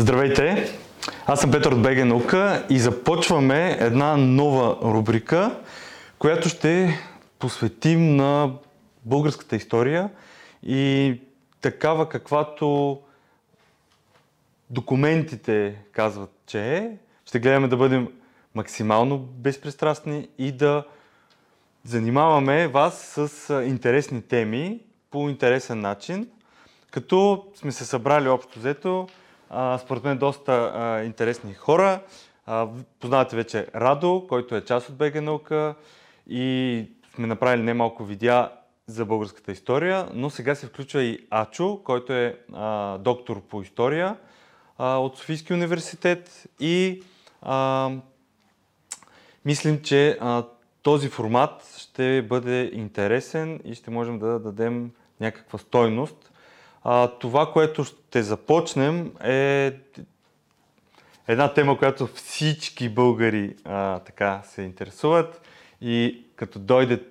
Здравейте! Аз съм Петър от БГ Наука и започваме една нова рубрика, която ще посветим на българската история и такава каквато документите казват, че е. Ще гледаме да бъдем максимално безпристрастни и да занимаваме вас с интересни теми по интересен начин, като сме се събрали общо взето според мен доста а, интересни хора. А, познавате вече Радо, който е част от БГ наука и сме направили немалко видеа за българската история, но сега се включва и Ачо, който е а, доктор по история а, от Софийския университет и а, мислим, че а, този формат ще бъде интересен и ще можем да дадем някаква стойност а, това, което ще започнем е една тема, която всички българи а, така се интересуват и като дойде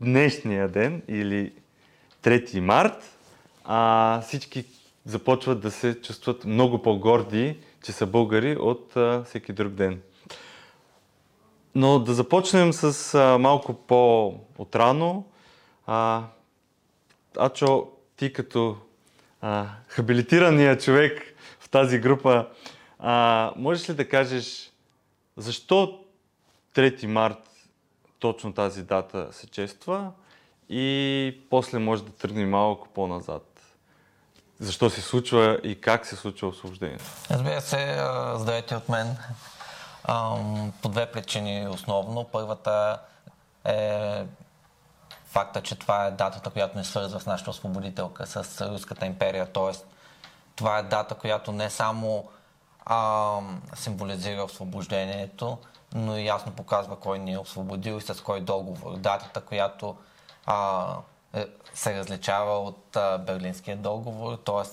днешния ден или 3 март, а, всички започват да се чувстват много по-горди, че са българи от а, всеки друг ден. Но да започнем с а, малко по-отрано. А, Ачо, ти като а, хабилитирания човек в тази група, а, можеш ли да кажеш защо 3 март точно тази дата се чества и после може да тръгне малко по-назад? Защо се случва и как се случва освобождението? Разбира се, здравейте от мен. По две причини основно. Първата е факта, че това е датата, която ни свързва с нашата освободителка, с Руската империя. Тоест, това е дата, която не само а, символизира освобождението, но и ясно показва кой ни е освободил и с кой договор. Датата, която а, е, се различава от а, Берлинския договор, т.е.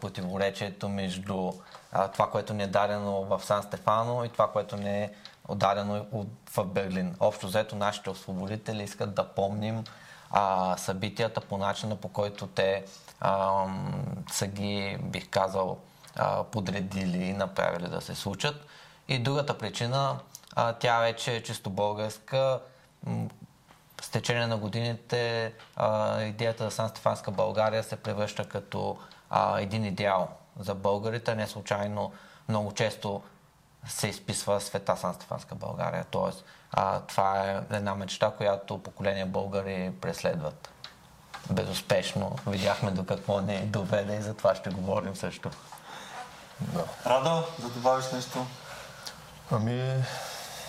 противоречието между а, това, което ни е дадено в Сан Стефано и това, което ни е отдадено в Берлин. Общо взето нашите освободители искат да помним а, събитията по начина по който те а, са ги, бих казал, а, подредили и направили да се случат. И другата причина, а, тя вече е чисто българска. С течение на годините а, идеята за Сан Стефанска България се превръща като а, един идеал за българите. Не случайно много често се изписва света Сан Стефанска България. Тоест, а, това е една мечта, която поколения българи преследват. Безуспешно. Видяхме до какво не доведе и за това ще говорим също. Да. Радо, да добавиш нещо? Ами,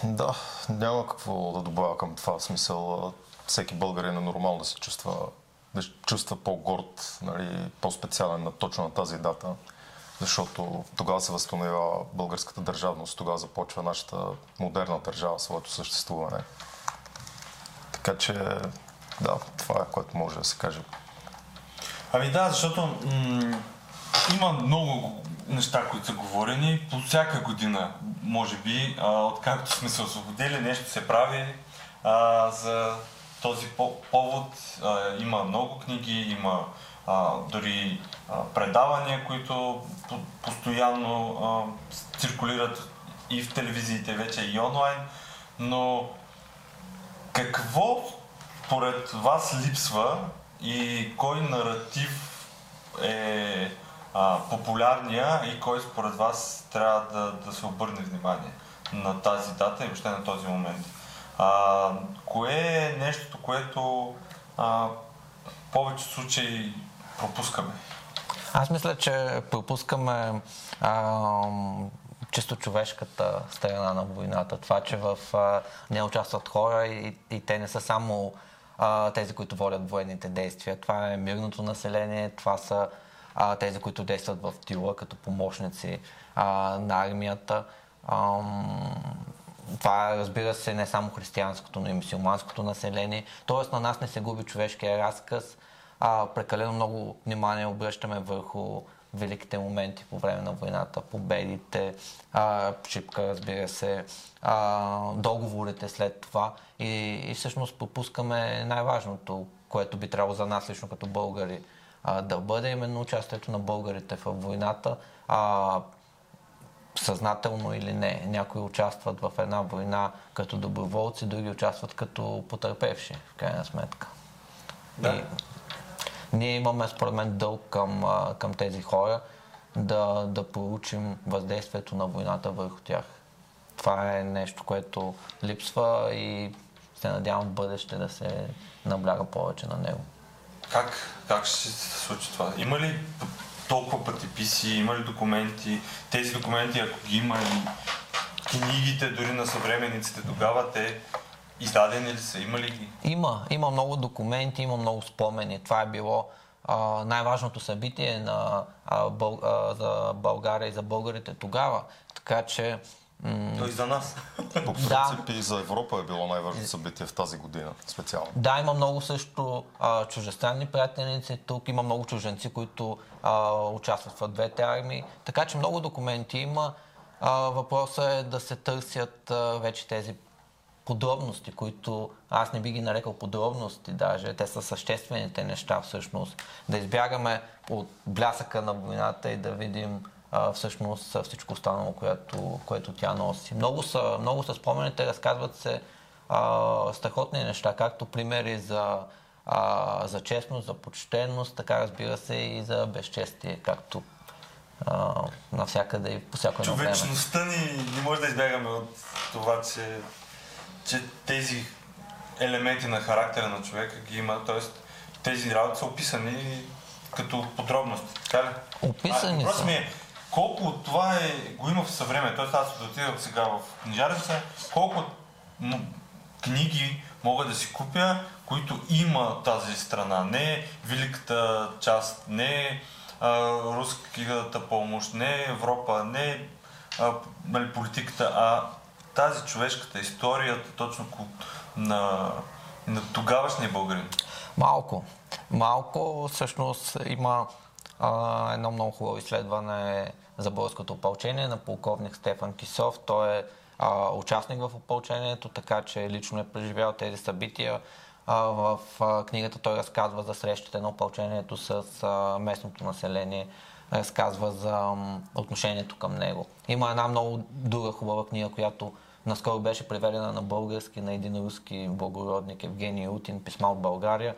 да, няма какво да добавя към това. смисъл, всеки българин е нормално да се чувства, да чувства по-горд, нали, по-специален на точно на тази дата защото тогава се възстановява българската държавност, тогава започва нашата модерна държава, своето съществуване. Така че, да, това е което може да се каже. Ами да, защото м- има много неща, които са говорени. По всяка година, може би, а, откакто сме се освободили, нещо се прави а, за този повод. А, има много книги, има а, дори а, предавания, които по- постоянно а, циркулират и в телевизиите вече и онлайн, но какво поред вас липсва и кой наратив е а, популярния и кой според вас трябва да, да се обърне внимание на тази дата и въобще на този момент? А, кое е нещото, което а, в повече случаи пропускаме? Аз мисля, че пропускаме а, чисто човешката страна на войната. Това, че в а, не участват хора и, и те не са само а, тези, които водят военните действия. Това е мирното население, това са а, тези, които действат в тила като помощници а, на армията. А, това е, разбира се, не само християнското, но и мусулманското население. Тоест на нас не се губи човешкия разказ а, прекалено много внимание обръщаме върху великите моменти по време на войната, победите, а, шипка, разбира се, а, договорите след това и, и всъщност пропускаме най-важното, което би трябвало за нас лично като българи а, да бъде именно участието на българите в войната. А, съзнателно или не. Някои участват в една война като доброволци, други участват като потърпевши, в крайна сметка. Да. И ние имаме, според мен, дълг към, към тези хора да, да проучим въздействието на войната върху тях. Това е нещо, което липсва и се надявам в бъдеще да се набляга повече на него. Как, как ще се случи това? Има ли толкова пътеписи, има ли документи? Тези документи, ако ги има и книгите дори на съвременниците тогава, те издадени ли са? Има ли ги? Има, има много документи, има много спомени. Това е било а, най-важното събитие на, а, бъл, а, за България и за българите тогава. Така че м- Но и за нас. По принцип и за Европа е било най-важното събитие в тази година специално. Да, има много също а, чужестранни приятелници тук, има много чуженци, които а, участват в двете армии, така че много документи има. А, въпросът е да се търсят а, вече тези подробности, които аз не би ги нарекал подробности даже, те са съществените неща всъщност. Да избягаме от блясъка на войната и да видим а, всъщност всичко останало, което, което тя носи. Много са, много са спомените, разказват се а, страхотни неща, както примери за, а, за честност, за почтенност, така разбира се и за безчестие, както навсякъде и по всяко едно време. Човечността ни не може да избягаме от това, че, че тези елементи на характера на човека ги има, т.е. тези работи са описани като подробности, така ли? Описани а, са. ми е, колко от това е, го има в съвреме, т.е. аз отида сега в книжарница, колко м- книги мога да си купя, които има тази страна, не великата част, не а, руската помощ, не Европа, не а, нали, политиката, а тази човешката историята точно ко- на, на тогавашния българин. Малко. Малко всъщност има а, едно много хубаво изследване за българското опълчение на полковник Стефан Кисов. Той е а, участник в опълчението, така че лично е преживял тези събития. А, в а, книгата той разказва за срещите на опълчението с а, местното население, разказва за отношението към него. Има една много друга хубава книга, която наскоро беше преведена на български на един руски благородник Евгений Утин, писма от България,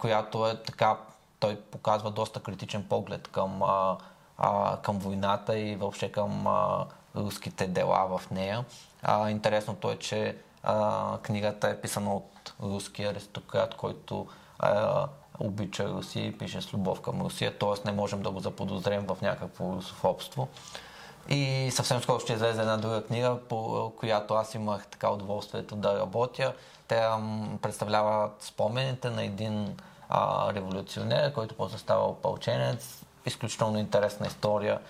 която е така, той показва доста критичен поглед към, към войната и въобще към руските дела в нея. Интересното е, че книгата е писана от руски аристократ, който обича Русия и пише с любов към Русия, т.е. не можем да го заподозрем в някакво русофобство. И съвсем скоро ще излезе една друга книга, по която аз имах така удоволствието да работя. Те представляват спомените на един а, революционер, който после става опълченец. Изключително интересна история.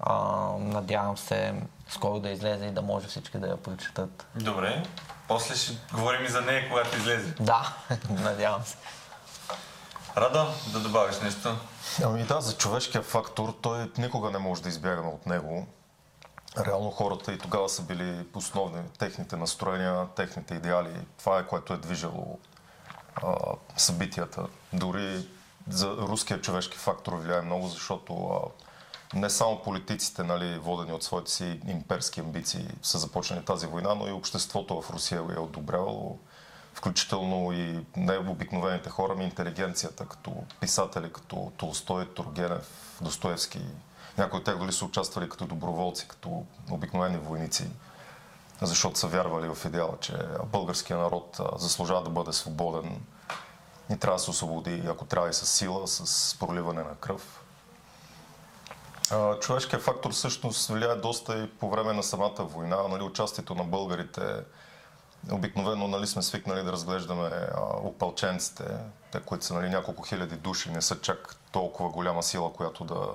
А, надявам се скоро да излезе и да може всички да я прочитат. Добре, после ще говорим и за нея, когато излезе. Да, надявам се. Рада да добавиш нещо. Ами да, за човешкия фактор, той никога не може да избягаме от него. Реално хората и тогава са били основни техните настроения, техните идеали. Това е което е движело а, събитията. Дори за руския човешки фактор влияе много, защото а, не само политиците, нали, водени от своите си имперски амбиции, са започнали тази война, но и обществото в Русия го е одобрявало, включително и необикновените хора, ми интелигенцията, като писатели, като Толстой, Тургенев, Достоевски. Някои от тях дори са участвали като доброволци, като обикновени войници, защото са вярвали в идеала, че българския народ заслужава да бъде свободен и трябва да се освободи, ако трябва и с сила, с проливане на кръв. Човешкият фактор всъщност влияе доста и по време на самата война. Нали, участието на българите Обикновено нали, сме свикнали да разглеждаме а, опълченците, те, които са нали, няколко хиляди души, не са чак толкова голяма сила, която да,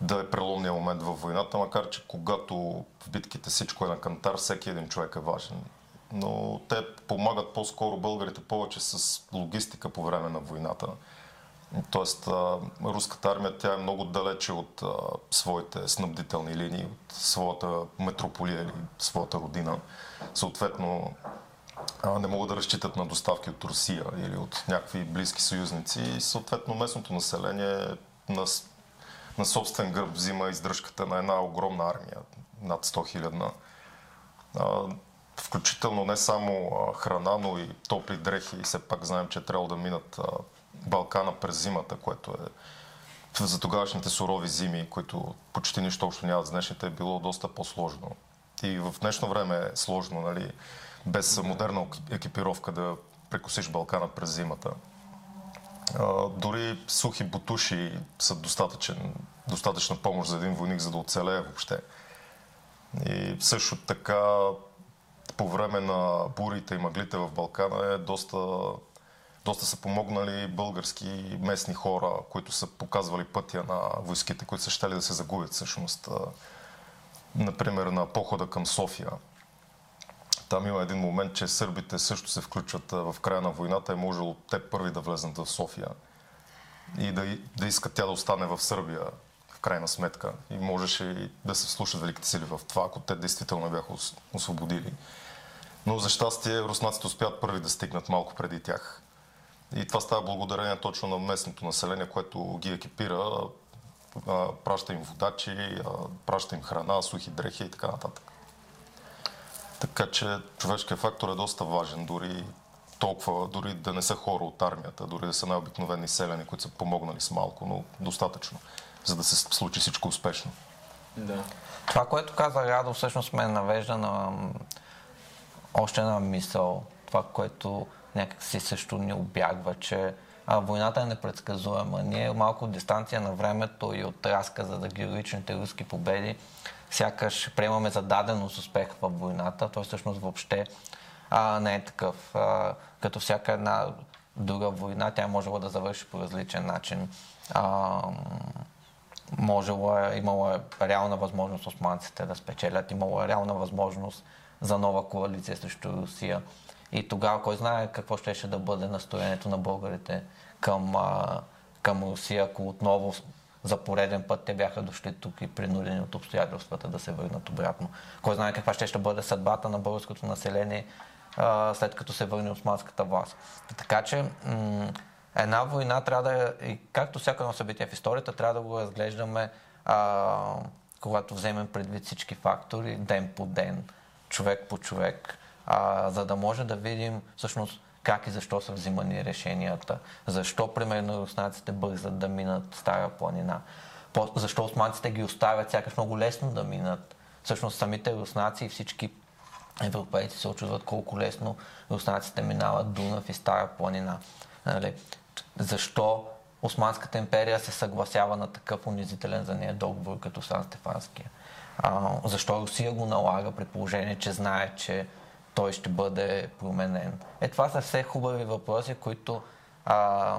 да е преломния момент във войната, макар че когато в битките всичко е на кантар, всеки един човек е важен. Но те помагат по-скоро българите повече с логистика по време на войната. Тоест, а, руската армия тя е много далече от а, своите снабдителни линии, от своята метрополия или своята родина. Съответно, не могат да разчитат на доставки от Русия или от някакви близки съюзници и съответно местното население на, на собствен гърб взима издръжката на една огромна армия, над 100 хилядна. Включително не само храна, но и топли дрехи. И все пак знаем, че трябвало да минат Балкана през зимата, което е за тогавашните сурови зими, които почти нищо общо нямат с днешните, е било доста по-сложно. И в днешно време е сложно, нали, без модерна екипировка да прекусиш Балкана през зимата. А, дори сухи бутуши са достатъчна помощ за един войник, за да оцелее въобще. И също така по време на бурите и мъглите в Балкана е доста, доста са помогнали български местни хора, които са показвали пътя на войските, които са щели да се загубят всъщност. Например, на похода към София. Там има един момент, че сърбите също се включват в края на войната. Е можело те първи да влезнат в София и да, да искат тя да остане в Сърбия в крайна сметка. И можеше и да се слушат великите сили в това, ако те действително бяха освободили. Но за щастие руснаците успяват първи да стигнат малко преди тях. И това става благодарение точно на местното население, което ги екипира, праща им водачи, праща им храна, сухи дрехи и така нататък. Така че човешкият фактор е доста важен, дори толкова, дори да не са хора от армията, дори да са най-обикновени селени, които са помогнали с малко, но достатъчно, за да се случи всичко успешно. Да. Това, което каза Радо, всъщност ме навежда на още една мисъл, това, което някак си също ни обягва, че а, войната е непредсказуема. Ние малко от дистанция на времето и от разказа за героичните руски победи, сякаш приемаме за даденост успех в войната. Той всъщност въобще а, не е такъв. А, като всяка една друга война, тя е можела да завърши по различен начин. А, можело е, имало е реална възможност османците да спечелят, имало е реална възможност за нова коалиция срещу Русия. И тогава кой знае какво ще, да бъде настроението на българите към, а, към Русия, ако отново за пореден път те бяха дошли тук и принудени от обстоятелствата да се върнат обратно. Кой знае каква ще, ще бъде съдбата на българското население а, след като се върне османската власт. Така че м- една война трябва да е, и както всяко едно събитие в историята, трябва да го разглеждаме а, когато вземем предвид всички фактори, ден по ден човек по човек, а, за да може да видим всъщност как и защо са взимани решенията, защо примерно руснаците бързат да минат Стара планина, защо османците ги оставят сякаш много лесно да минат. Всъщност самите руснаци и всички европейци се очудват колко лесно руснаците минават Дунав и Стара планина. Нали? Защо Османската империя се съгласява на такъв унизителен за нея договор като Сан Стефанския? А, защо Русия го налага при положение, че знае, че той ще бъде променен? Е, това са все хубави въпроси, които а,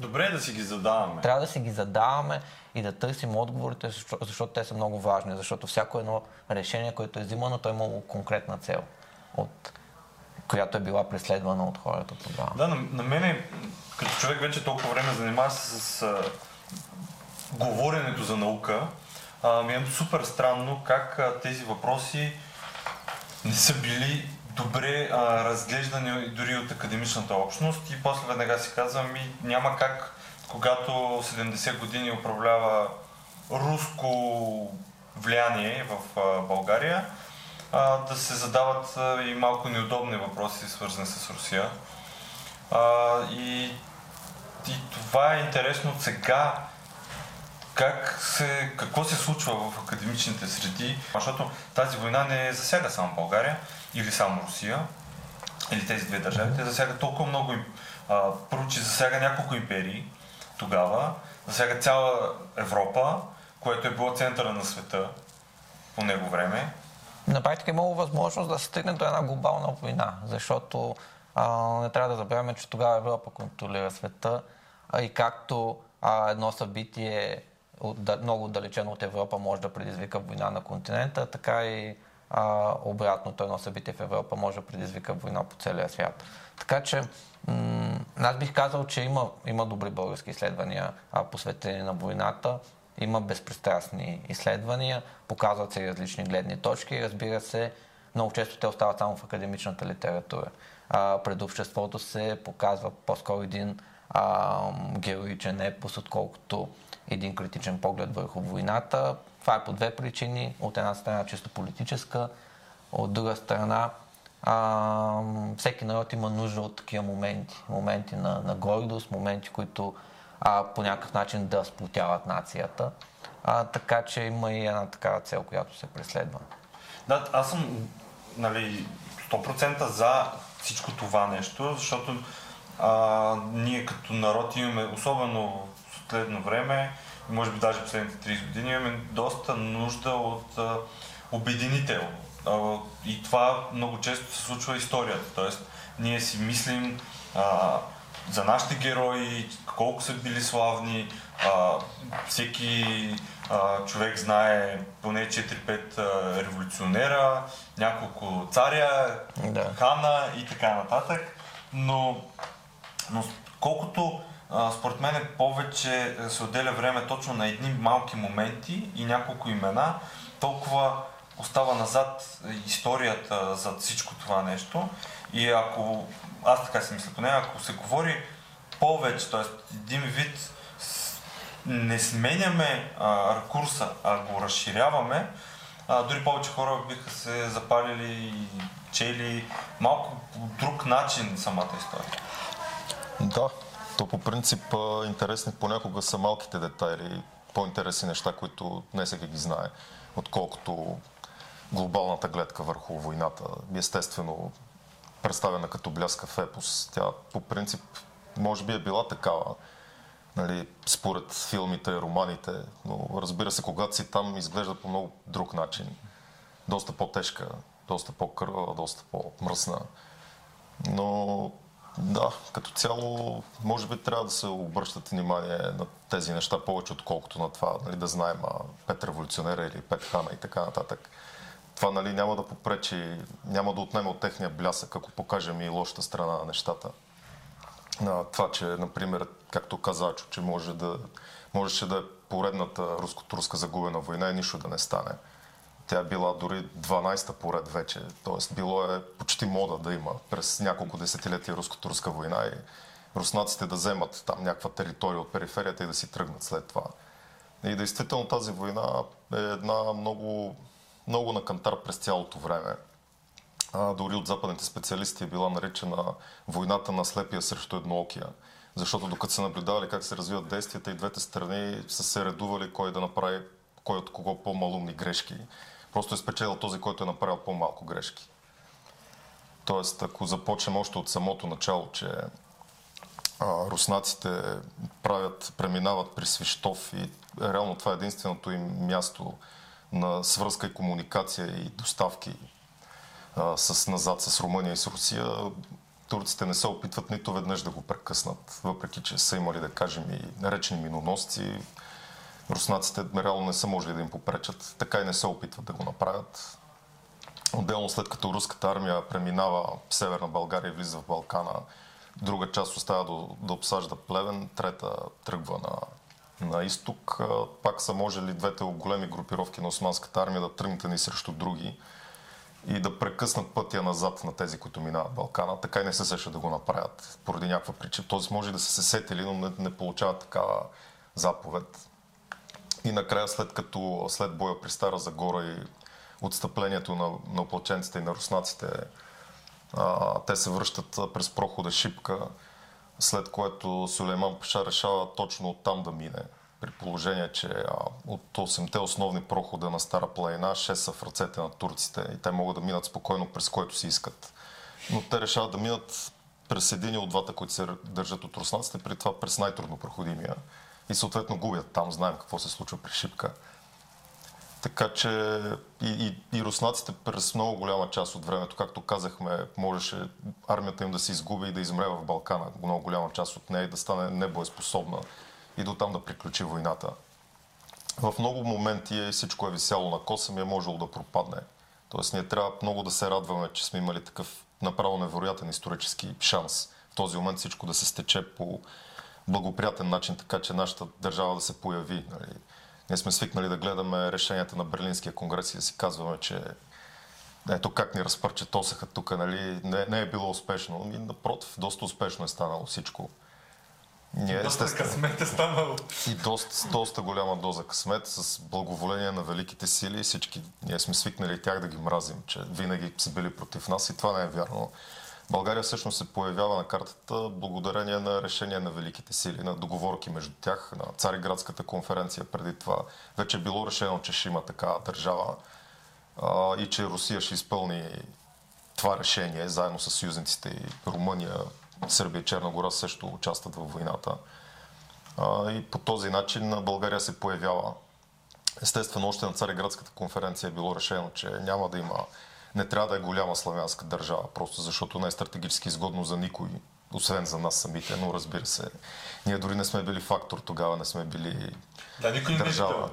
Добре е да си ги задаваме. Трябва да си ги задаваме и да търсим отговорите, защото, защото те са много важни. Защото всяко едно решение, което е взимано, то е имало конкретна цел, от която е била преследвана от хората тогава. Да, на, на мен, като човек вече толкова време занимава се с а, говоренето за наука, а, ми е супер странно как а, тези въпроси не са били добре а, разглеждани дори от академичната общност. И после веднага си казвам ми няма как, когато 70 години управлява руско влияние в а, България, а, да се задават а, и малко неудобни въпроси, свързани с Русия. А, и, и това е интересно сега. Как се, какво се случва в академичните среди, защото тази война не засяга само България или само Русия, или тези две държави, те засяга толкова много, а, първо, че засяга няколко империи тогава, засяга цяла Европа, което е било центъра на света по него време. На практика е имало възможност да се стигне до една глобална война, защото а, не трябва да забравяме, че тогава Европа контролира света а и както а, едно събитие от, много отдалечено от Европа може да предизвика война на континента, така и а, обратното едно събитие в Европа може да предизвика война по целия свят. Така че м- аз бих казал, че има, има добри български изследвания а, посветени на войната, има безпристрастни изследвания, показват се различни гледни точки и разбира се, много често те остават само в академичната литература. А, пред обществото се показва по-скоро един а, героичен епос, отколкото един критичен поглед върху войната. Това е по две причини. От една страна чисто политическа, от друга страна а, всеки народ има нужда от такива моменти. Моменти на, на гордост, моменти, които а, по някакъв начин да сплотяват нацията. А, така че има и една такава цел, която се преследва. Да, аз съм нали, 100% за всичко това нещо, защото а, ние като народ имаме, особено в последно време, може би даже последните 30 години, имаме доста нужда от а, обединител. А, и това много често се случва историята. Тоест, ние си мислим а, за нашите герои, колко са били славни, а, всеки а, човек знае поне 4-5 а, революционера, няколко царя, Да. хана и така нататък. Но, но колкото според мен повече се отделя време точно на едни малки моменти и няколко имена, толкова остава назад историята за всичко това нещо. И ако, аз така си мисля поне, ако се говори повече, т.е. един вид не сменяме а, ракурса, а го разширяваме, а, дори повече хора биха се запалили и чели малко по друг начин самата история. Да, то по принцип интересни понякога са малките детайли, по-интересни неща, които не всеки ги знае, отколкото глобалната гледка върху войната. Естествено, представена като бляскав епос. Тя по принцип може би е била такава, нали, според филмите, романите, но разбира се, когато си там, изглежда по много друг начин. Доста по-тежка, доста по-кървава, доста по-мръсна. Но да, като цяло, може би трябва да се обръщат внимание на тези неща повече, отколкото на това, нали, да знаем а, пет революционера или пет хана и така нататък. Това нали, няма да попречи, няма да отнеме от техния блясък, ако покажем и лошата страна на нещата. На това, че, например, както каза че може да, можеше да е поредната руско-турска загубена война и нищо да не стане. Тя е била дори 12-та поред вече, т.е. било е почти мода да има през няколко десетилетия руско-турска война и руснаците да вземат там някаква територия от периферията и да си тръгнат след това. И действително тази война е една много, много на кантар през цялото време. А, дори от западните специалисти е била наричана войната на слепия срещу едноокия. Защото докато са наблюдавали как се развиват действията и двете страни са се редували кой да направи кой от кого по-малумни грешки. Просто е спечелил този, който е направил по-малко грешки. Тоест, ако започнем още от самото начало, че а, руснаците правят, преминават при Свищов и реално това е единственото им място на свръзка и комуникация и доставки а, с, назад с Румъния и с Русия, турците не се опитват нито веднъж да го прекъснат, въпреки че са имали, да кажем, и наречени миноносци. Руснаците реално не са можели да им попречат, така и не се опитват да го направят. Отделно след като руската армия преминава в Северна България и влиза в Балкана, друга част остава да, да обсажда Плевен, трета тръгва на, на изток. Пак са можели двете големи групировки на османската армия да тръгнат ни срещу други и да прекъснат пътя назад на тези, които минават Балкана. Така и не се сещат да го направят поради някаква причина. Тоест може да са се сетили, но не, не получават такава заповед. И накрая, след като след боя при Стара Загора и отстъплението на, на оплаченците и на руснаците, а, те се връщат през прохода Шипка, след което Сулейман Паша решава точно оттам да мине. При положение, че а, от 8-те основни прохода на Стара планина, 6 са в ръцете на турците и те могат да минат спокойно през който си искат. Но те решават да минат през един от двата, които се държат от руснаците, при това през най-трудно проходимия. И съответно губят там, знаем какво се случва при Шипка. Така че и, и, и руснаците през много голяма част от времето, както казахме, можеше армията им да се изгуби и да измре в Балкана, много голяма част от нея и да стане небоеспособна и до там да приключи войната. В много моменти всичко е висяло на косъм и е можело да пропадне. Тоест ние трябва много да се радваме, че сме имали такъв направо невероятен исторически шанс. В този момент всичко да се стече по благоприятен начин, така че нашата държава да се появи. Нали. Ние сме свикнали да гледаме решенията на Берлинския конгрес и да си казваме, че ето как ни разпърчетосаха тук, нали, не, не е било успешно. И напротив, доста успешно е станало всичко. Ние Доста естествено късмет е станало. и доста, доста голяма доза късмет с благоволение на великите сили. Всички ние сме свикнали тях да ги мразим, че винаги са били против нас и това не е вярно. България всъщност се появява на картата благодарение на решение на великите сили, на договорки между тях, на Цариградската конференция преди това. Вече е било решено, че ще има такава държава а, и че Русия ще изпълни това решение, заедно с съюзниците и Румъния, Сърбия и Черна гора също участват във войната. А, и по този начин България се появява. Естествено, още на Цареградската конференция е било решено, че няма да има, не трябва да е голяма славянска държава, просто защото не е стратегически изгодно за никой, освен за нас самите, но разбира се, ние дори не сме били фактор тогава, не сме били Да, никой не е държава. виждал.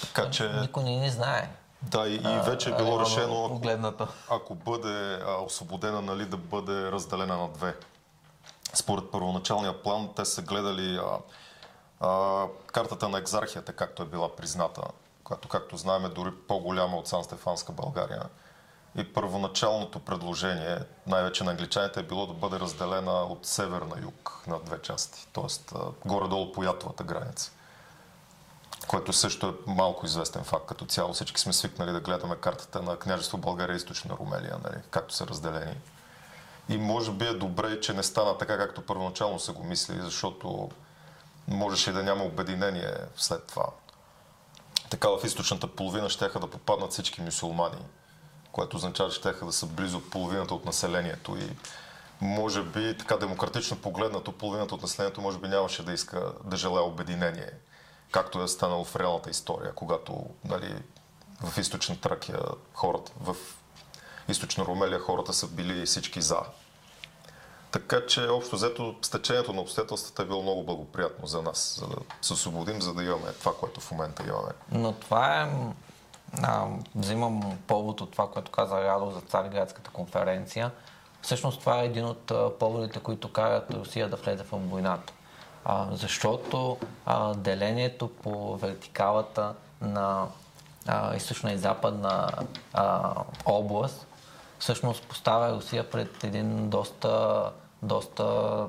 Така че, Никой не ни знае. да, и, и вече е било реално решено, ако ако бъде а, освободена, нали, да бъде разделена на две. Според първоначалния план, те са гледали а, а, картата на екзархията, както е била призната, която, както знаем, е дори по-голяма от Сан Стефанска България. И първоначалното предложение, най-вече на англичаните, е било да бъде разделена от север на юг на две части, т.е. горе-долу по ятовата граница което също е малко известен факт като цяло. Всички сме свикнали да гледаме картата на княжество България и източна Румелия, нали, както са разделени. И може би е добре, че не стана така, както първоначално са го мислили, защото можеше да няма обединение след това. Така в източната половина ще да попаднат всички мюсюлмани, което означава, че ще да са близо половината от населението и може би, така демократично погледнато, половината от населението може би нямаше да иска да желая обединение, както е станало в реалната история, когато нали, в източна Тракия хората, в източна Румелия хората са били всички за. Така че общо взето стечението на обстоятелствата е било много благоприятно за нас, за да се освободим, за да имаме това, което в момента имаме. Но това е... А, взимам повод от това, което каза Радо за Цариградската конференция. Всъщност това е един от поводите, които карат Русия да влезе в войната. А, защото а, делението по вертикалата на а, източна и западна а, област всъщност поставя Русия пред един доста, доста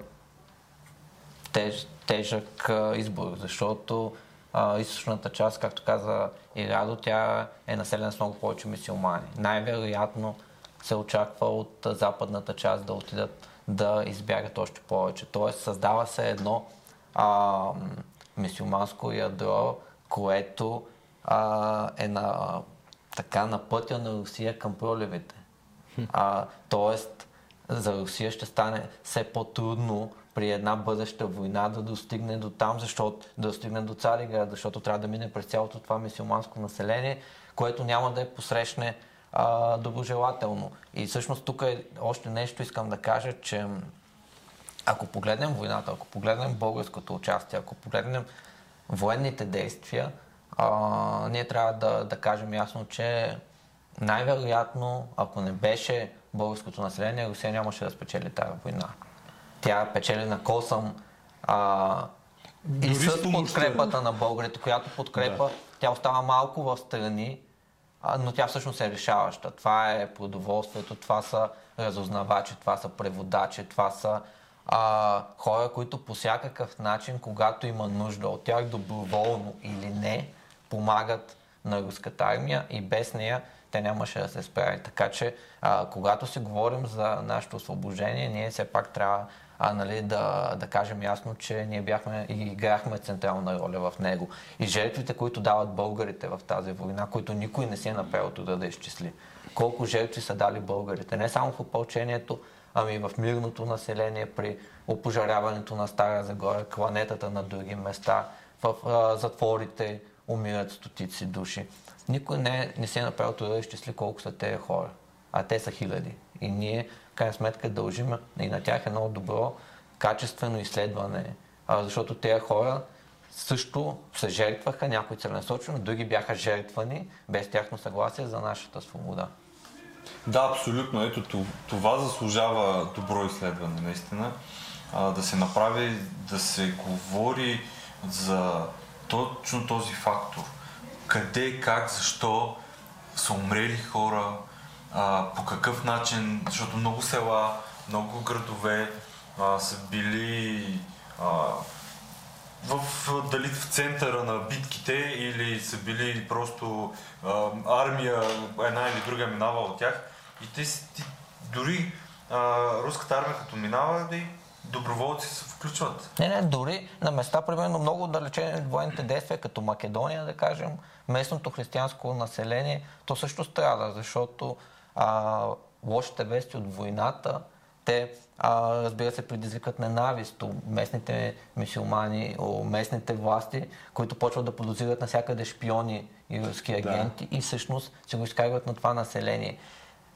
теж, тежък избор, защото а, източната част, както каза и Радо, тя е населена с много повече мисиомани. Най-вероятно се очаква от западната част да отидат да избягат още повече. Тоест създава се едно а, мисиоманско ядро, което а, е на, така, на пътя на Русия към проливите. А, тоест, за Русия ще стане все по-трудно при една бъдеща война да достигне до там, защото да достигне до Цариград, защото трябва да мине през цялото това мисиоманско население, което няма да е посрещне а, доброжелателно. И всъщност тук е още нещо искам да кажа, че ако погледнем войната, ако погледнем българското участие, ако погледнем военните действия, а, ние трябва да, да кажем ясно, че най-вероятно, ако не беше българското население, Русия нямаше да спечели тази война. Тя печели на косъм а, и с подкрепата на българите, която подкрепа, да. тя остава малко в страни, а, но тя всъщност е решаваща. Това е продоволствието, това са разузнавачи, това са преводачи, това са а, хора, които по всякакъв начин, когато има нужда от тях, доброволно или не, помагат на руската армия и без нея те нямаше да се справят. Така че, а, когато си говорим за нашето освобождение, ние все пак трябва а, нали, да, да кажем ясно, че ние бяхме и играхме централна роля в него. И жертвите, които дават българите в тази война, които никой не си е направил труда да изчисли. Колко жертви са дали българите, не само в опълчението, ами и в мирното население при опожаряването на Стара Загора, кланетата на други места, в а, затворите умират стотици души. Никой не, не се е направил труда да изчисли колко са тези хора, а те са хиляди. И ние, крайна сметка, дължим и на тях едно добро, качествено изследване, а, защото тези хора също се жертваха, някои целенасочено, други бяха жертвани без тяхно съгласие за нашата свобода. Да, абсолютно. Ето това заслужава добро изследване, наистина. А, да се направи, да се говори за точно този фактор. Къде, как, защо са умрели хора, а, по какъв начин, защото много села, много градове а, са били а, в, дали в центъра на битките или са били просто а, армия, една или друга минава от тях. И те си, ти, дори а, руската армия като минава, и доброволци се включват. Не, не, дори на места, примерно много отдалечени от военните действия, като Македония, да кажем, местното християнско население, то също страда, защото а, лошите вести от войната, те, а, разбира се, предизвикат ненавист у местните мисиомани, у местните власти, които почват да подозират навсякъде шпиони и руски агенти и всъщност се го изкарват на това население.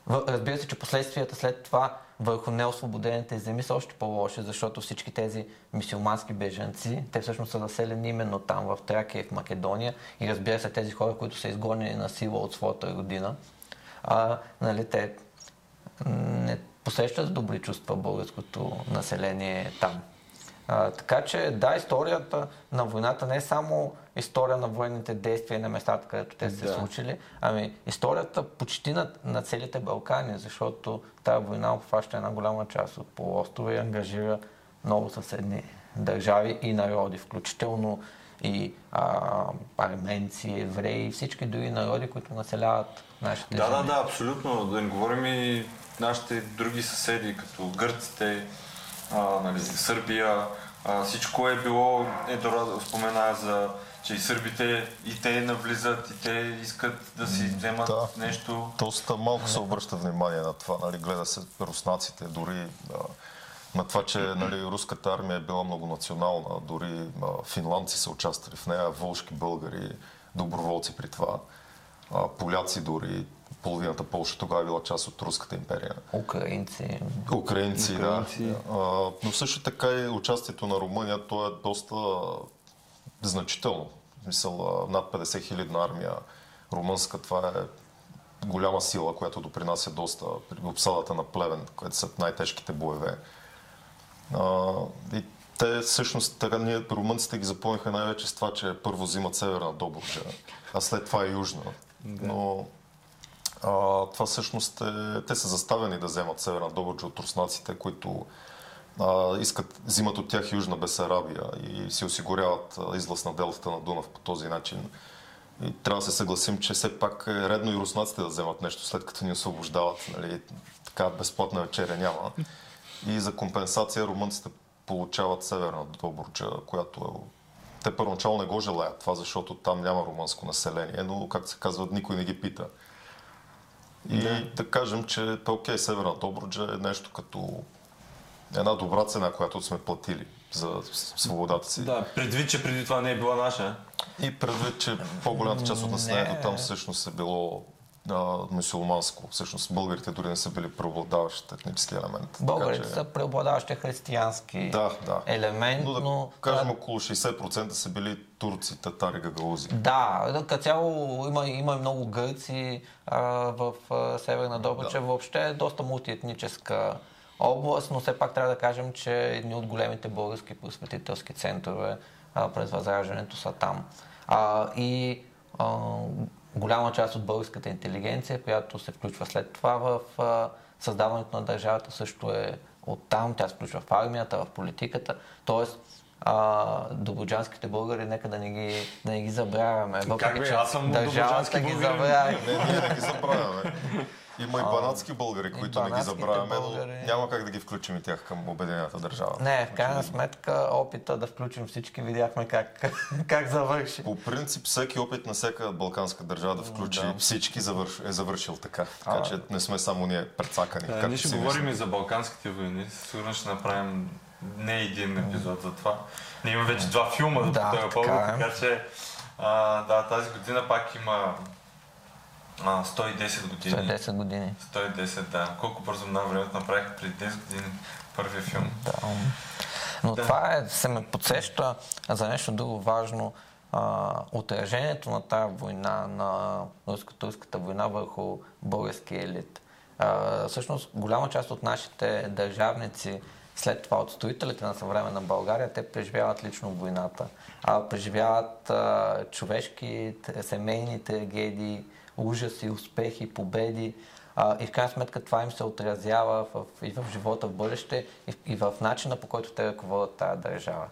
Разбира се, че последствията след това върху неосвободените земи са още по-лоши, защото всички тези мисиомански бежанци, те всъщност са заселени именно там, в Тракия и в Македония. И разбира се, тези хора, които са изгонени на сила от своята родина, а, нали, те не посещат с добри чувства българското население там. А, така че да, историята на войната не е само история на военните действия и на местата, където те са се Да. случили, ами историята почти на, на целите Балкани, защото тази война обхваща една голяма част от полуострова и ангажира много съседни държави и народи, включително и а, арменци, евреи, всички други народи, които населяват нашите Да, да, да, абсолютно. Да не говорим и нашите други съседи, като гърците, а, нали, Сърбия. А, всичко е било, ето спомена за, че и сърбите, и те навлизат, и те искат да си вземат да. нещо. Доста малко се обръща внимание на това, нали, гледа се руснаците, дори а, на това, че нали, руската армия е била многонационална, дори а, финландци са участвали в нея, вълшки българи, доброволци при това, поляци дори, половината Полша тогава е била част от Руската империя. Украинци. Украинци, Украинци. да. А, но също така и участието на Румъния, то е доста значително. В смисъл, над 50 хилядна армия румънска, това е голяма сила, която допринася доста при обсадата на Плевен, което са най-тежките боеве. А, и те всъщност, така ние румънците ги запомниха най-вече с това, че първо взимат северна Добруджа, а след това и южна. Но а, това всъщност е, те са заставени да вземат Северна Добруджа от руснаците, които а, искат, взимат от тях Южна Бесарабия и си осигуряват излъз на делтата на Дунав по този начин. И трябва да се съгласим, че все пак е редно и руснаците да вземат нещо след като ни освобождават. Нали? Така безплатна вечеря няма. И за компенсация румънците получават Северна Добруджа, която е те първоначално не го желаят това, защото там няма румънско население, но, както се казва, никой не ги пита. И да, да кажем, че окей, Северна Добруджа е нещо като една добра цена, която сме платили за свободата си. Да, предвид, че преди това не е била наша. И предвид, че по-голямата част от населението там всъщност е било а, мусулманско. Всъщност българите дори не са били преобладаващ етнически елемент. Така Българите че- са преобладаващи християнски да, да. елемент, но да но... кажем около 60% са били турци, татари, гагалузи. Да, като цяло има, има много гърци а, в а, Северна Добруджа. Да. Въобще е доста мултиетническа област, но все пак трябва да кажем, че едни от големите български просветителски центрове а, през Възраждането са там. А, и а, голяма част от българската интелигенция, която се включва след това в а, създаването на държавата, също е оттам. Тя се включва в армията, в политиката. Тоест, а, добруджанските българи, нека да не ги, да не ги забравяме. Въпреки, бе, че аз съм държавата ги забравя. Не, ние не ги забравяме. Има и банатски българи, които не ги забравяме, но няма как да ги включим и тях към Обединената държава. Не, в крайна сметка опита да включим всички видяхме как, как завърши. По принцип, всеки опит на всяка балканска държава да включи всички завърш, е завършил така. Така че не сме само ние прецакани. Да, ние ще си говорим мислим. и за Балканските войни. Сигурно ще направим не един епизод за това. Ние имаме вече два филма Да, по този така повод, е. така че а, да, тази година пак има а, 110 години. След 10 години. 110, да. Колко бързо на времето направих преди 10 години първия филм. Да. Но Да. това е, се ме подсеща за нещо друго важно. А, отражението на тази война, на руско-турската война върху българския елит. А, всъщност, голяма част от нашите държавници, след това от строителите на съвременна България, те преживяват лично войната. А, преживяват а, човешки, семейни трагедии, ужаси, успехи, победи. А, и в крайна сметка това им се отразява в, и в живота в бъдеще, и, и в начина по който те ръководят тази държава.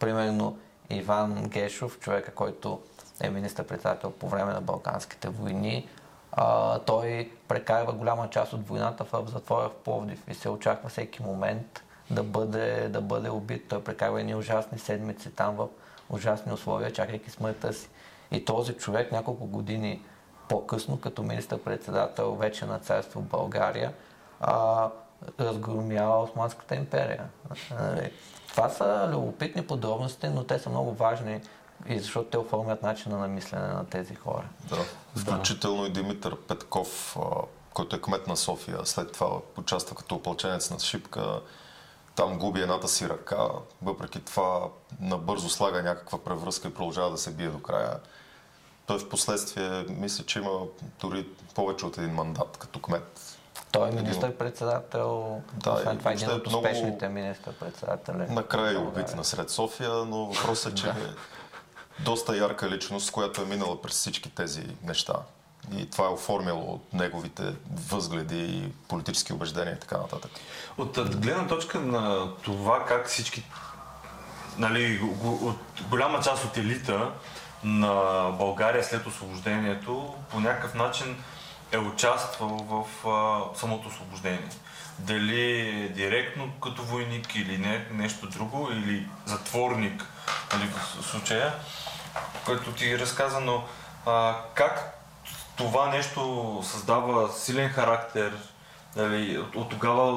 Примерно, Иван Гешов, човека, който е министър-председател по време на Балканските войни. А, той прекарва голяма част от войната в затвора в Пловдив и се очаква всеки момент да бъде, да бъде убит. Той прекарва едни ужасни седмици там в ужасни условия, чакайки смъртта си. И този човек няколко години по-късно, като министър-председател вече на царство България, а, разгромява Османската империя. Нали? Това са любопитни подробности, но те са много важни и защото те оформят начина на мислене на тези хора. Да. Включително и Димитър Петков, който е кмет на София, след това участва като опълченец на Шипка. Там губи едната си ръка, въпреки това набързо слага някаква превръзка и продължава да се бие до края. Той в последствие мисля, че има дори повече от един мандат като кмет. Той е министър-председател, Да, освен това един от много- успешните министър-председатели. Накрая е убит България. насред София, но въпросът е, че е доста ярка личност, която е минала през всички тези неща. И това е оформило неговите възгледи и политически убеждения и така нататък. От гледна точка на това как всички, нали, от голяма част от елита на България след освобождението по някакъв начин е участвал в а, самото освобождение. Дали е директно като войник или не, нещо друго, или затворник, нали, в случая, който ти разказа, но а, как това нещо създава силен характер, Нали, от, от тогава,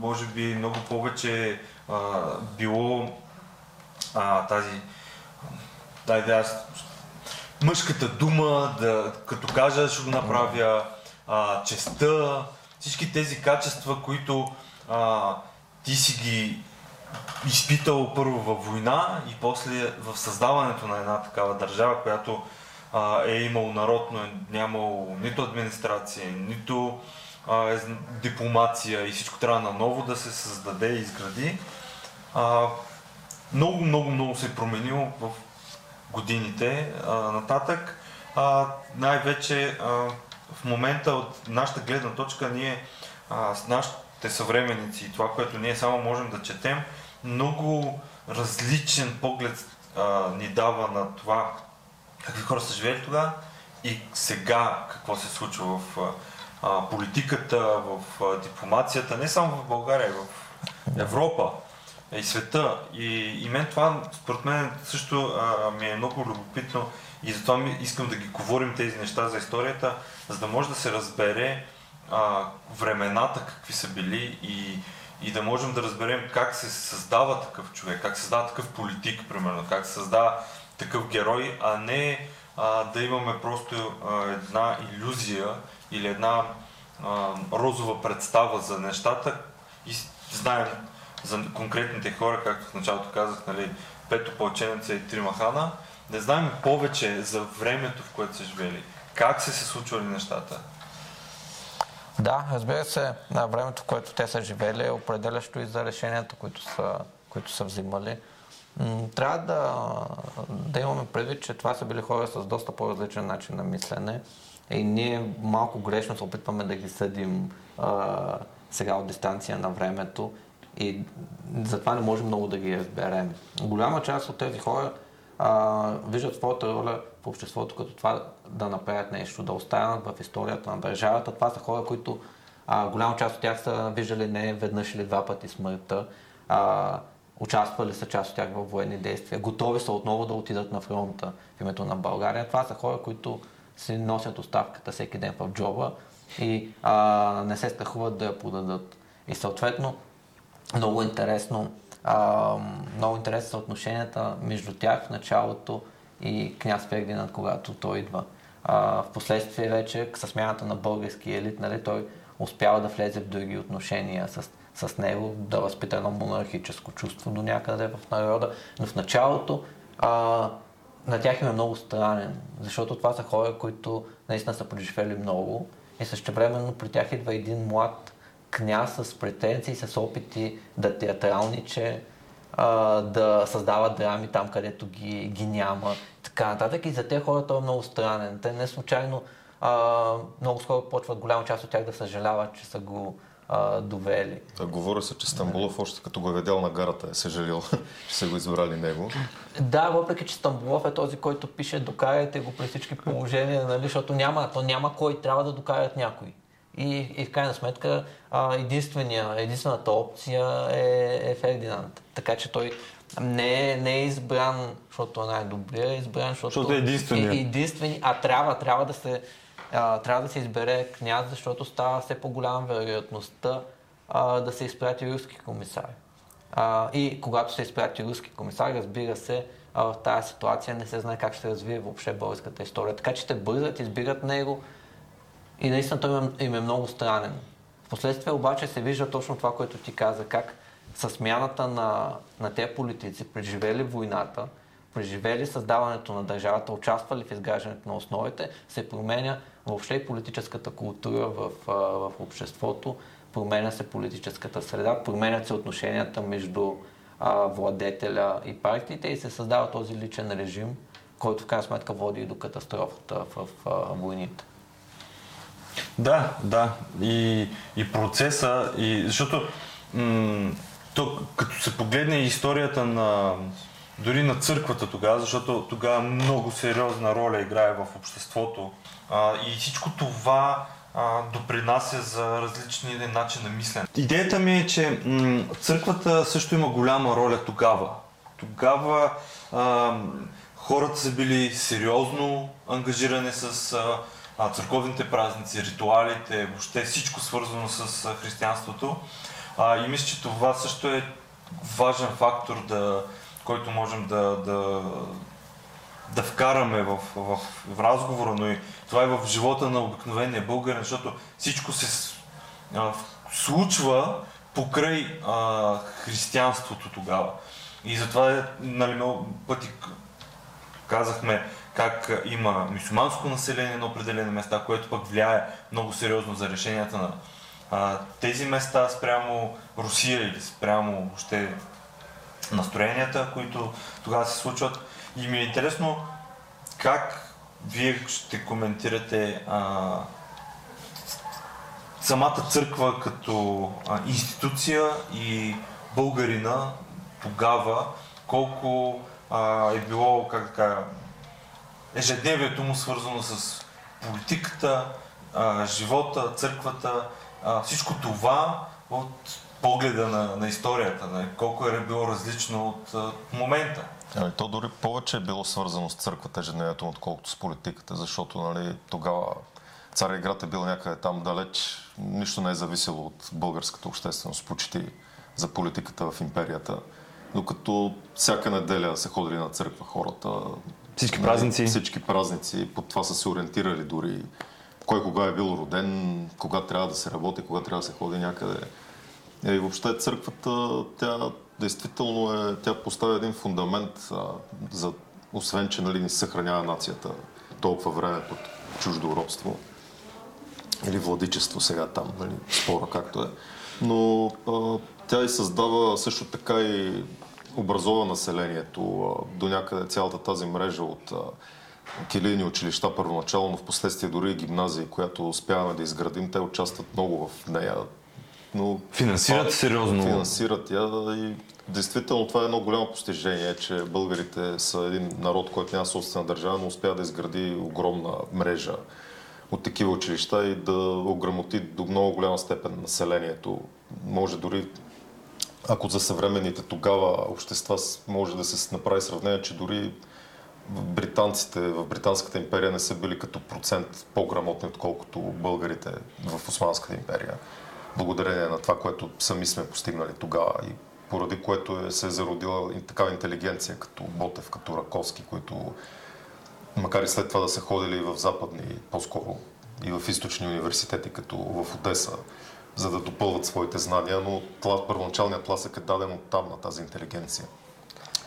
може би, много повече а, било а, тази. Дай да аз. Мъжката дума, да, като кажа, ще го направя, а, честа, всички тези качества, които а, ти си ги изпитал първо във война и после в създаването на една такава държава, която а, е имал народ, но е нямал нито администрация, нито а, е, дипломация и всичко трябва наново да се създаде и изгради. А, много, много, много се е променило в годините а, нататък. А, най-вече а, в момента от нашата гледна точка ние а, с нашите съвременници и това, което ние само можем да четем, много различен поглед а, ни дава на това какви хора са живели тогава и сега какво се случва в а, политиката, в а, дипломацията, не само в България, в Европа и света. И, и мен това, според мен, също а, ми е много любопитно и затова ми, искам да ги говорим тези неща за историята, за да може да се разбере а, времената какви са били и, и да можем да разберем как се създава такъв човек, как се създава такъв политик, примерно, как се създава такъв герой, а не а, да имаме просто а, една иллюзия или една а, розова представа за нещата и знаем за конкретните хора, както в началото казах, нали, пет опълченеца и три махана, да знаем повече за времето, в което са живели, как са се случвали нещата. Да, разбира се, на времето, в което те са живели, е определящо и за решенията, които са, които са взимали. Трябва да, да имаме предвид, че това са били хора с доста по-различен начин на мислене и ние малко грешно се опитваме да ги съдим а, сега от дистанция на времето и затова не можем много да ги разберем. Голяма част от тези хора а, виждат своята роля в обществото като това да направят нещо, да останат в историята на държавата. Това са хора, които а, голяма част от тях са виждали не веднъж или два пъти смъртта, а, участвали са част от тях в военни действия, готови са отново да отидат на фронта в името на България. Това са хора, които си носят оставката всеки ден в джоба и а, не се страхуват да я подадат. И съответно, много интересно, а, много интересни са отношенията между тях в началото и княз Фердинанд, когато той идва. А, в последствие вече, с смяната на български елит, нали, той успява да влезе в други отношения с, с него, да възпита едно монархическо чувство до някъде в народа. Но в началото а, на тях им е много странен, защото това са хора, които наистина са преживели много и същевременно при тях идва един млад княз с претенции, с опити да театралниче, а, да създава драми там, където ги, ги няма, така нататък. И за тези хора той е много странен. Те не случайно а, много скоро почват голяма част от тях да съжаляват, че са го а, довели. Да, говори се, че Стамбулов още като го е видял на гарата е съжалил, че са го избрали него. Да, въпреки че Стамбулов е този, който пише докарайте го при всички положения, нали, защото няма, то няма кой, трябва да докарат някой. И, и в крайна сметка единствения, единствената опция е, е Фердинанд. Така че той не е, не е избран, защото е най-добрия, е избран, защото, Защото е единственият. е единствени, а трябва, трябва да се, а, трябва да се избере княз, защото става все по-голяма вероятността а, да се изпрати руски комисар. А, и когато се изпрати руски комисар, разбира се, а, в тази ситуация не се знае как ще развие въобще българската история. Така че те бързат, избират него и наистина той е, им е много странен. Впоследствие обаче се вижда точно това, което ти каза, как със смяната на, на тези политици, преживели войната, преживели създаването на държавата, участвали в изграждането на основите, се променя въобще и политическата култура в, в обществото, променя се политическата среда, променят се отношенията между а, владетеля и партиите и се създава този личен режим, който в крайна сметка води и до катастрофата в а, войните. Да, да. И, и процеса, и, защото м- то, като се погледне историята на дори на църквата тогава, защото тогава много сериозна роля играе в обществото а, и всичко това а, допринася за различни начини на мислене. Идеята ми е, че м- църквата също има голяма роля тогава. Тогава а, хората са били сериозно ангажирани с а, църковните празници, ритуалите, въобще всичко свързано с християнството. И мисля, че това също е важен фактор, да, който можем да, да, да вкараме в, в, в разговора, но и това е в живота на обикновения българин, защото всичко се а, случва покрай а, християнството тогава. И затова нали, много пъти казахме как има мусулманско население на определени места, което пък влияе много сериозно за решенията на а, тези места спрямо Русия или спрямо въобще настроенията, които тогава се случват. И ми е интересно как вие ще коментирате а, самата църква като а, институция и българина тогава, колко а, е било, как да кажа, ежедневието му свързано с политиката, живота, църквата, всичко това от погледа на, на историята, нали? колко е било различно от а, момента. Ами, то дори повече е било свързано с църквата ежедневието, отколкото с политиката, защото нали, тогава царя град е бил някъде там далеч, нищо не е зависело от българската общественост почти за политиката в империята. Докато всяка неделя се ходили на църква хората. Всички Нали, празници. Всички празници, по това са се ориентирали дори. Кой кога е бил роден, кога трябва да се работи, кога трябва да се ходи някъде. Е, И въобще църквата, тя действително е, тя поставя един фундамент а, за, освен, че нали, ни съхранява нацията толкова време под чуждо робство или владичество сега там, нали, спора както е. Но а, тя и създава също така и образова населението до някъде цялата тази мрежа от килийни училища първоначално, в последствие дори и гимназии, която успяваме да изградим, те участват много в нея. Но Финансират сериозно. Финансират я и действително това е едно голямо постижение, че българите са един народ, който няма собствена държава, но успя да изгради огромна мрежа от такива училища и да ограмоти до много голяма степен населението. Може дори, ако за съвременните тогава общества може да се направи сравнение, че дори британците в Британската империя не са били като процент по-грамотни, отколкото българите в Османската империя. Благодарение на това, което сами сме постигнали тогава и поради което е, се е зародила и такава интелигенция, като Ботев, като Раковски, които макар и след това да са ходили в западни, по-скоро и в източни университети, като в Одеса, за да допълват своите знания, но тла, първоначалният тласък е даден от там на тази интелигенция.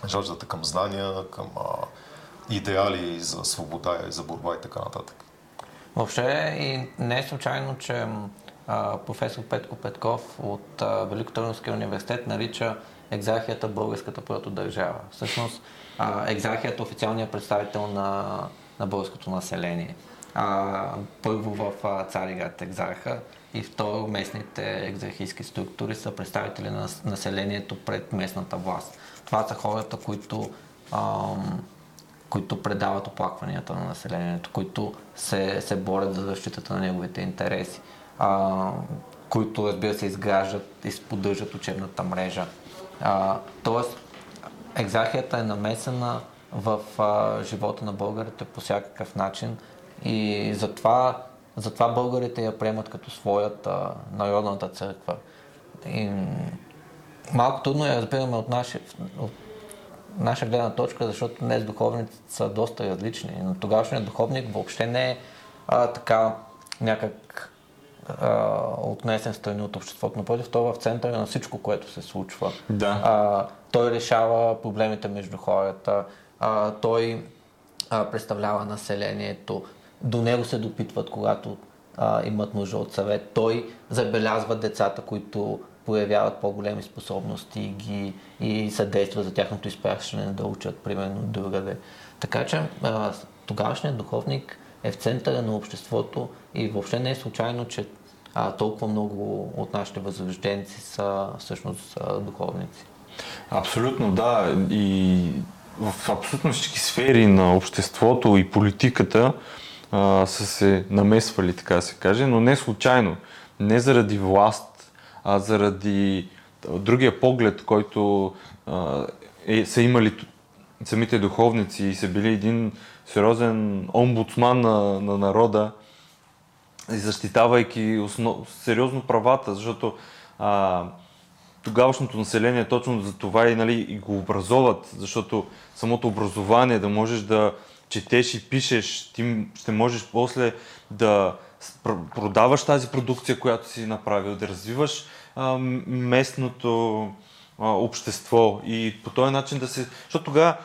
Жаждата към знания, към а, идеали за свобода и за борба и така нататък. Въобще и не е случайно, че а, професор Петко Петков от а, Великотърновския университет нарича екзархията българската протодържава. Всъщност а, екзархията е официалният представител на, на българското население. А, първо в а, Цариград екзарха и второ местните екзархийски структури са представители на нас- населението пред местната власт. Това са хората, които ам, които предават оплакванията на населението, които се, се борят за защитата на неговите интереси, а, които разбира се изграждат и поддържат учебната мрежа. А, тоест, екзархията е намесена в а, живота на българите по всякакъв начин и затова, затова българите я приемат като своята народната църква. И, малко трудно я разбираме от, наше, от наша гледна точка, защото днес духовниците са доста различни. Но тогавашният духовник въобще не е а, така някак а, отнесен страни от обществото. Напротив, той е в центъра на всичко, което се случва. Да. А, той решава проблемите между хората, а, той а, представлява населението, до него се допитват, когато а, имат нужда от съвет. Той забелязва децата, които проявяват по-големи способности и, ги, и съдейства за тяхното изпращане да учат, примерно, другаде. Така че а, тогавашният духовник е в центъра на обществото и въобще не е случайно, че а, толкова много от нашите възрожденци са всъщност а, духовници. Абсолютно, да. И в абсолютно всички сфери на обществото и политиката а, са се намесвали, така се каже, но не случайно. Не заради власт, а заради другия поглед, който а, е, са имали самите духовници и са били един сериозен омбудсман на, на народа, защитавайки основ... сериозно правата, защото а, тогавашното население точно за това и, нали, и го образоват, защото самото образование, да можеш да четеш и пишеш, ти ще можеш после да продаваш тази продукция, която си направил, да развиваш а, местното а, общество и по този начин да се... Защото тогава,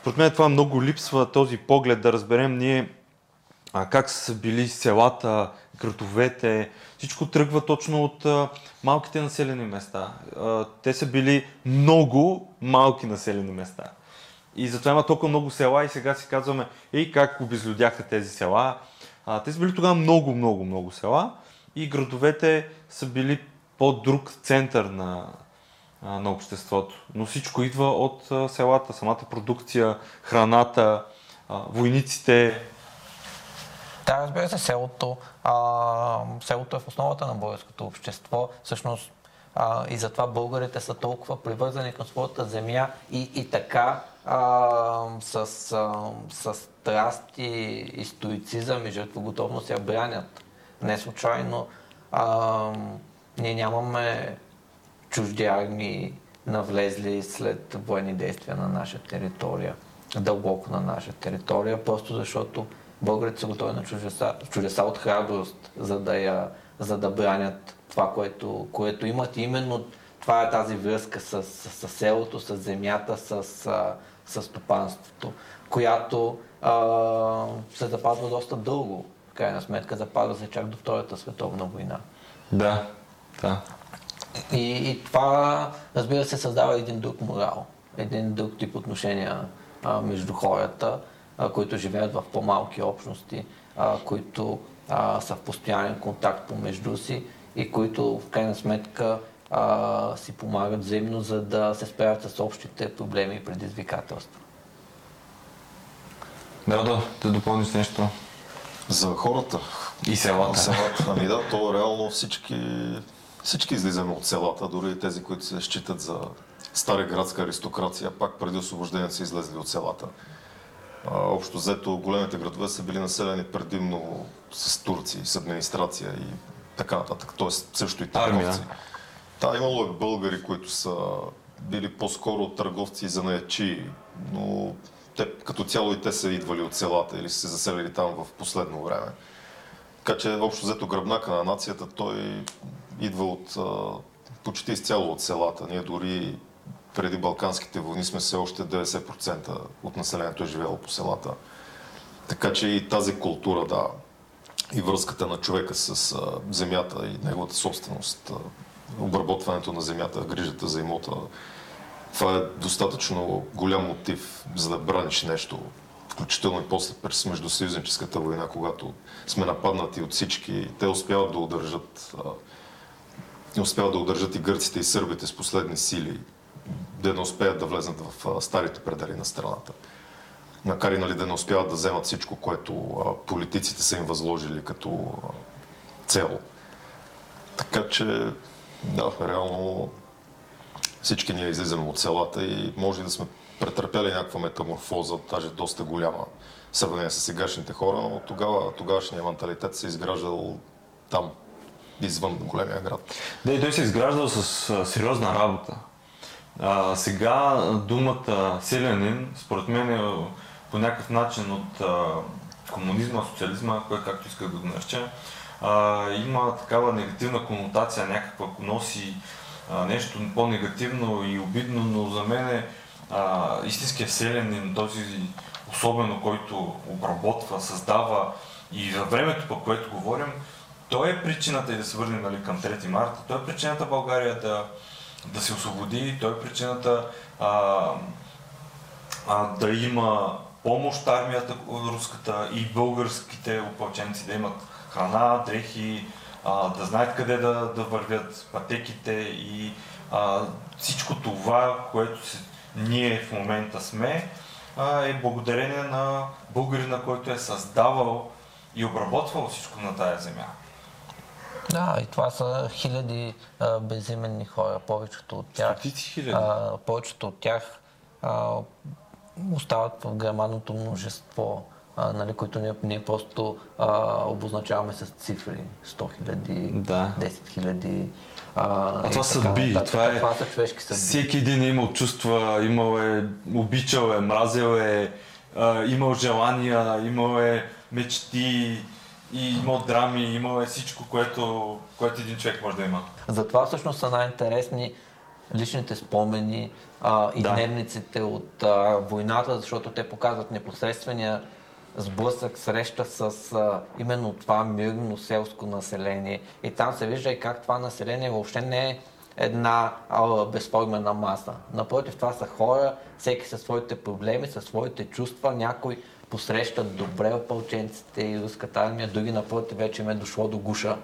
според мен това много липсва, този поглед да разберем ние а, как са били селата, градовете, всичко тръгва точно от а, малките населени места. А, те са били много малки населени места. И затова има толкова много села и сега си казваме, ей как обезлюдяха тези села. А, те са били тогава много, много, много села и градовете са били по-друг център на, на обществото. Но всичко идва от селата, самата продукция, храната, войниците, Да, разбира се, селото, а, селото е в основата на българското общество. Всъщност а, и затова българите са толкова привързани към своята земя и, и така а, с, а, с страст и, и стоицизъм и жертвоготовност я брянят. Не случайно а, ние нямаме чужди армии навлезли след военни действия на наша територия, дълбоко на наша територия, просто защото българите са готови на чудеса, чудеса от храброст, за да, я, за да бранят това, което, което имат. Именно това е тази връзка с, с, с селото, с земята, с, с стопанството, която а, се запазва доста дълго. В крайна сметка запазва се чак до Втората световна война. Да, да. И, и това, разбира се, създава един друг морал, един друг тип отношения а, между хората, а, които живеят в по-малки общности, а, които а, са в постоянен контакт помежду си и които в крайна сметка а, си помагат взаимно, за да се справят с общите проблеми и предизвикателства. Да, да, да допълниш нещо. За хората. И селата. Селата. Ами да, то реално всички, всички излизаме от селата, дори и тези, които се считат за стара градска аристокрация, пак преди освобождението са излезли от селата. А, общо взето, големите градове са били населени предимно с турци, с администрация и така нататък. Тоест също и търговци. Армия. Да, имало е българи, които са били по-скоро търговци и занаячи, но те като цяло и те са идвали от селата или са се заселили там в последно време. Така че общо взето гръбнака на нацията, той идва от почти изцяло от селата. Ние дори преди Балканските войни сме все още 90% от населението е живело по селата. Така че и тази култура, да, и връзката на човека с земята и неговата собственост, обработването на земята, грижата за имота, това е достатъчно голям мотив, за да браниш нещо, включително и после през Междусъюзническата война, когато сме нападнати от всички, те успяват да удържат а, успяват да удържат и гърците и сърбите с последни сили, да не успеят да влезнат в старите предели на страната. Макар и нали, да не успяват да вземат всичко, което а, политиците са им възложили като а, цел. Така че, да, реално всички ние излизаме от селата и може да сме претърпяли някаква метаморфоза, даже доста голяма в сравнение с сегашните хора, но тогава, тогавашният менталитет се е изграждал там, извън големия град. Да, и той се е изграждал с сериозна работа. А, сега думата селянин, според мен е по някакъв начин от а, комунизма, социализма, кой както иска да го нарече, а, има такава негативна конотация, някаква носи а, нещо по-негативно и обидно, но за мен е истинския селянин, този особено, който обработва, създава и за времето, по което говорим, той е причината и да се върнем нали, към 3 марта, той е причината България да, да се освободи, той е причината а, а, да има помощ армията руската и българските опълченци да имат храна, дрехи, а, да знаят къде да, да вървят пътеките и а, всичко това, което се, ние в момента сме, а, е благодарение на българина, който е създавал и обработвал всичко на тая земя. Да, и това са хиляди а, безименни хора, повечето от тях. Стотици хиляди. А, повечето от тях а, остават в грамадното множество, а, нали, които ние, ние просто а, обозначаваме с цифри. 100 хиляди, Да. 10 хиляди. А и това са съдби. нататък. Това, е, това са човешки съдби. Всеки един е имал чувства, имал е, обичал е, мразил е, а, имал желания, имал е мечти, и имал драми, имал е всичко, което, което един човек може да има. Затова всъщност са най-интересни личните спомени а, и Да. дневниците от а, войната, защото те показват непосредствения сблъсък, среща с а, именно това мирно селско население. И там се вижда и как това население въобще не е една а, безформена маса. Напротив, това са хора, всеки със своите проблеми, със своите чувства, някой посрещат добре опълченците и руската армия, други напротив вече им е дошло до гуша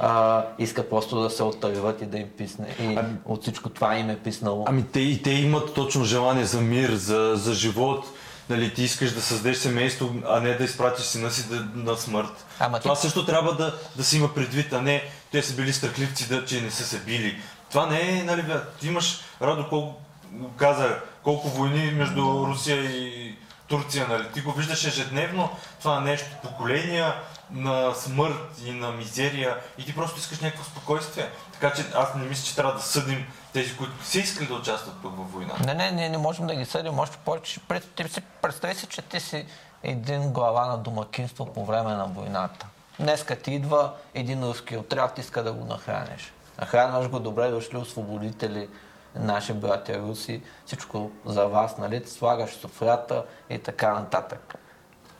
а, искат просто да се отърват и да им писне. И от всичко това им е писнало. Ами те и те имат точно желание за мир, за, за живот. Нали, ти искаш да създадеш семейство, а не да изпратиш сина си да, на смърт. Ама ти- Това също трябва да, да се има предвид, а не те са били страхливци, да, че не са се били. Това не е, нали, бе, ти имаш, Радо колко каза, колко войни между Русия и Турция, нали? Ти го виждаш ежедневно, това нещо, поколения на смърт и на мизерия и ти просто искаш някакво спокойствие. Така че аз не мисля, че трябва да съдим тези, които са искали да участват пък във война. Не, не, ние не можем да ги съдим. Още повече, представи си, че ти си един глава на домакинство по време на войната. Днеска ти идва един руски отряд, иска да го нахраниш. Нахранваш го, добре дошли освободители, наши братя руси, всичко за вас, нали? Слагаш софрата и така нататък.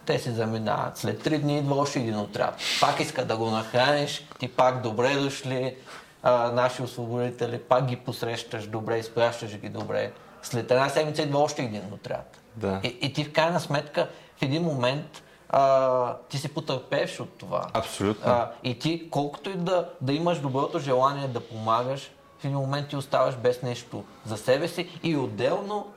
Те си заминават. След три дни идва още един отряд. Пак иска да го нахраниш, ти пак добре дошли, а, наши освободители, пак ги посрещаш добре, изпращаш ги добре. След една седмица идва още един отряд. Да. И, и ти в крайна сметка в един момент а, ти си потърпевш от това. Абсолютно. А, и ти, колкото и да, да имаш доброто желание да помагаш, в един момент ти оставаш без нещо за себе си и отделно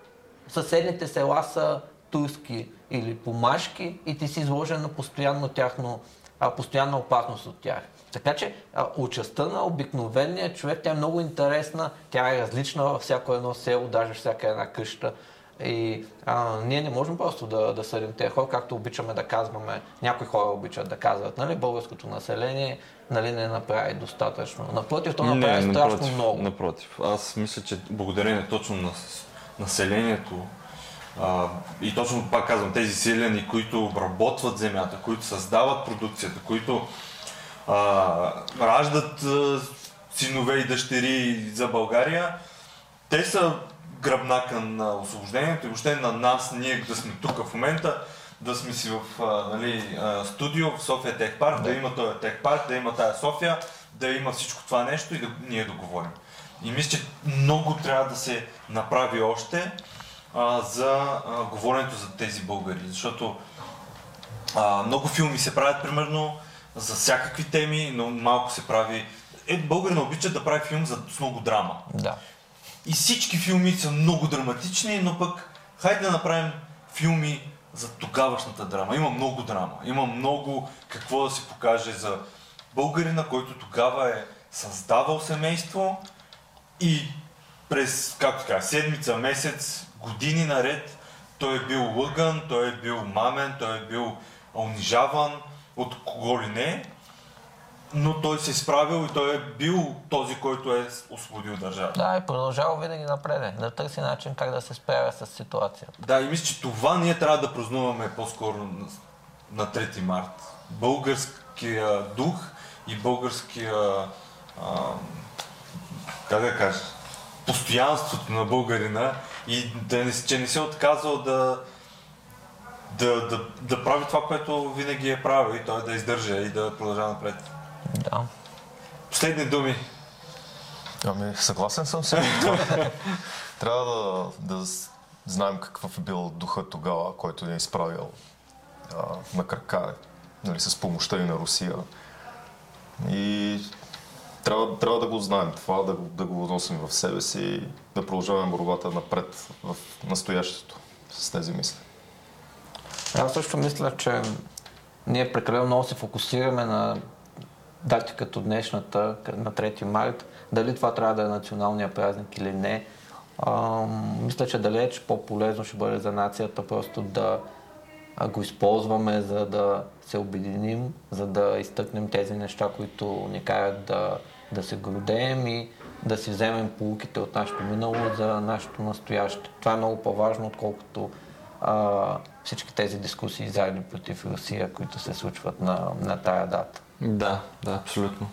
съседните села са турски или помашки и ти си изложен на постоянно тяхно, а, постоянна опасност от тях. Така че а, участта на обикновения човек, тя е много интересна, тя е различна във всяко едно село, даже всяка една къща. И а, ние не можем просто да, да съдим тези хора, както обичаме да казваме, някои хора обичат да казват, нали, българското население нали, не направи достатъчно. Напротив, то направи страшно напротив, много. Напротив. Аз мисля, че благодарение точно на населението а, и точно пак казвам, тези селяни, които обработват земята, които създават продукцията, които а, раждат а, синове и дъщери за България, те са гръбнака на освобождението и въобще на нас, ние да сме тук в момента, да сме си в нали, студио в София Тех Парк, да. има този Тех Парк, да има тая София, да има всичко това нещо и да ние да говорим. И мисля, че много трябва да се направи още, а, за а, говоренето за тези българи, защото а, много филми се правят примерно за всякакви теми, но малко се прави. Е, българина обича да прави филм за, с много драма. Да. И всички филми са много драматични, но пък хайде да направим филми за тогавашната драма. Има много драма, има много какво да се покаже за българина, който тогава е създавал семейство и през, както така, седмица, месец, години наред той е бил лъган, той е бил мамен, той е бил унижаван от кого ли не, но той се е справил и той е бил този, който е освободил държавата. Да, и продължава винаги напред, да търси начин как да се справя с ситуацията. Да, и мисля, че това ние трябва да празнуваме по-скоро на, на 3 март. Българския дух и българския, а, как да кажа, постоянството на българина и да че не се е отказал да, да, да, да прави това, което винаги е правил и той да издържа и да продължава напред. Да. Последни думи. Ами, съгласен съм с Трябва да, да знаем какъв е бил духа тогава, който ни е изправил а, на крака, нали, с помощта и на Русия. И трябва, трябва да го знаем това, да, го- да го носим в себе си и да продължаваме борбата напред в настоящето с тези мисли. Аз също мисля, че ние прекалено много се фокусираме на дати като днешната, на 3 март. Дали това трябва да е националния празник или не. Ам, мисля, че далеч по-полезно ще бъде за нацията просто да а, го използваме, за да се обединим, за да изтъкнем тези неща, които ни карат да, да се гордеем и да си вземем полуките от нашето минало за нашето настояще. Това е много по-важно, отколкото а, всички тези дискусии за против Русия, които се случват на, на тая дата. Да, да, абсолютно.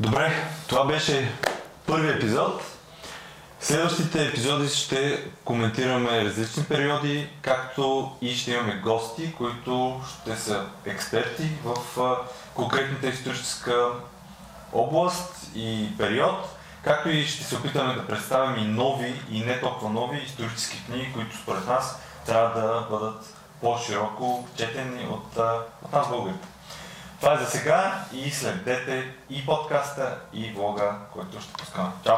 Добре, това беше първи епизод. Следващите епизоди ще коментираме различни периоди, както и ще имаме гости, които ще са експерти в конкретната историческа област и период, както и ще се опитаме да представим и нови и не толкова нови исторически книги, които според нас трябва да бъдат по-широко четени от, от нас българите. Това е за сега и следете и подкаста, и влога, който ще пускаме. Чао!